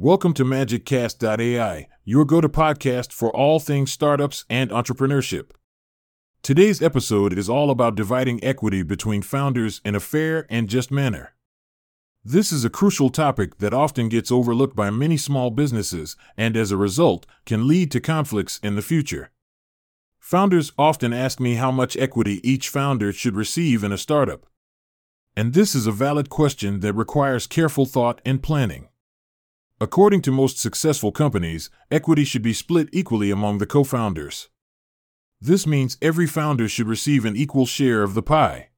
Welcome to MagicCast.ai, your go to podcast for all things startups and entrepreneurship. Today's episode is all about dividing equity between founders in a fair and just manner. This is a crucial topic that often gets overlooked by many small businesses and, as a result, can lead to conflicts in the future. Founders often ask me how much equity each founder should receive in a startup. And this is a valid question that requires careful thought and planning. According to most successful companies, equity should be split equally among the co founders. This means every founder should receive an equal share of the pie.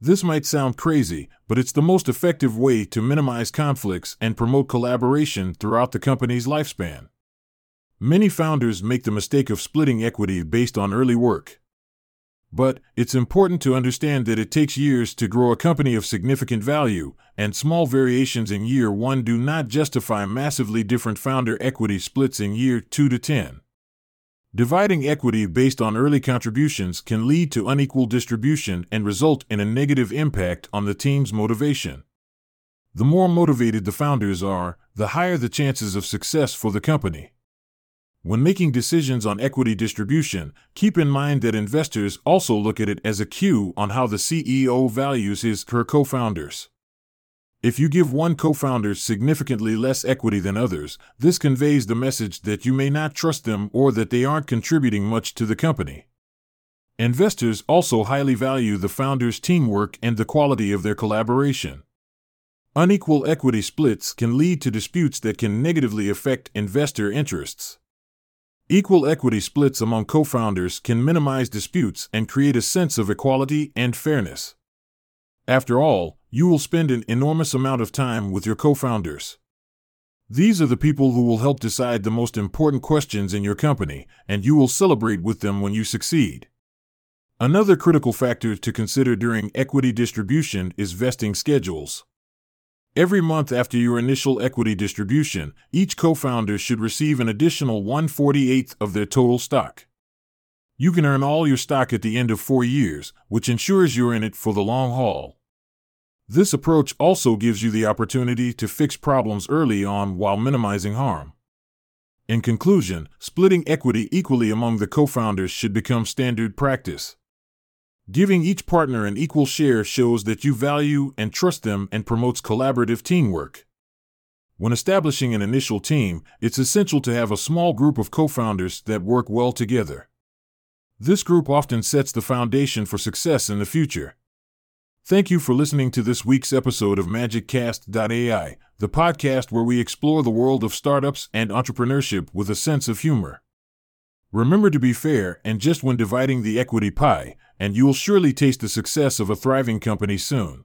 This might sound crazy, but it's the most effective way to minimize conflicts and promote collaboration throughout the company's lifespan. Many founders make the mistake of splitting equity based on early work. But it's important to understand that it takes years to grow a company of significant value, and small variations in year one do not justify massively different founder equity splits in year 2 to 10. Dividing equity based on early contributions can lead to unequal distribution and result in a negative impact on the team's motivation. The more motivated the founders are, the higher the chances of success for the company. When making decisions on equity distribution, keep in mind that investors also look at it as a cue on how the CEO values his her co-founders. If you give one co-founder significantly less equity than others, this conveys the message that you may not trust them or that they aren't contributing much to the company. Investors also highly value the founder's teamwork and the quality of their collaboration. Unequal equity splits can lead to disputes that can negatively affect investor interests. Equal equity splits among co founders can minimize disputes and create a sense of equality and fairness. After all, you will spend an enormous amount of time with your co founders. These are the people who will help decide the most important questions in your company, and you will celebrate with them when you succeed. Another critical factor to consider during equity distribution is vesting schedules. Every month after your initial equity distribution, each co founder should receive an additional 148th of their total stock. You can earn all your stock at the end of four years, which ensures you're in it for the long haul. This approach also gives you the opportunity to fix problems early on while minimizing harm. In conclusion, splitting equity equally among the co founders should become standard practice. Giving each partner an equal share shows that you value and trust them and promotes collaborative teamwork. When establishing an initial team, it's essential to have a small group of co founders that work well together. This group often sets the foundation for success in the future. Thank you for listening to this week's episode of MagicCast.ai, the podcast where we explore the world of startups and entrepreneurship with a sense of humor. Remember to be fair and just when dividing the equity pie, and you will surely taste the success of a thriving company soon.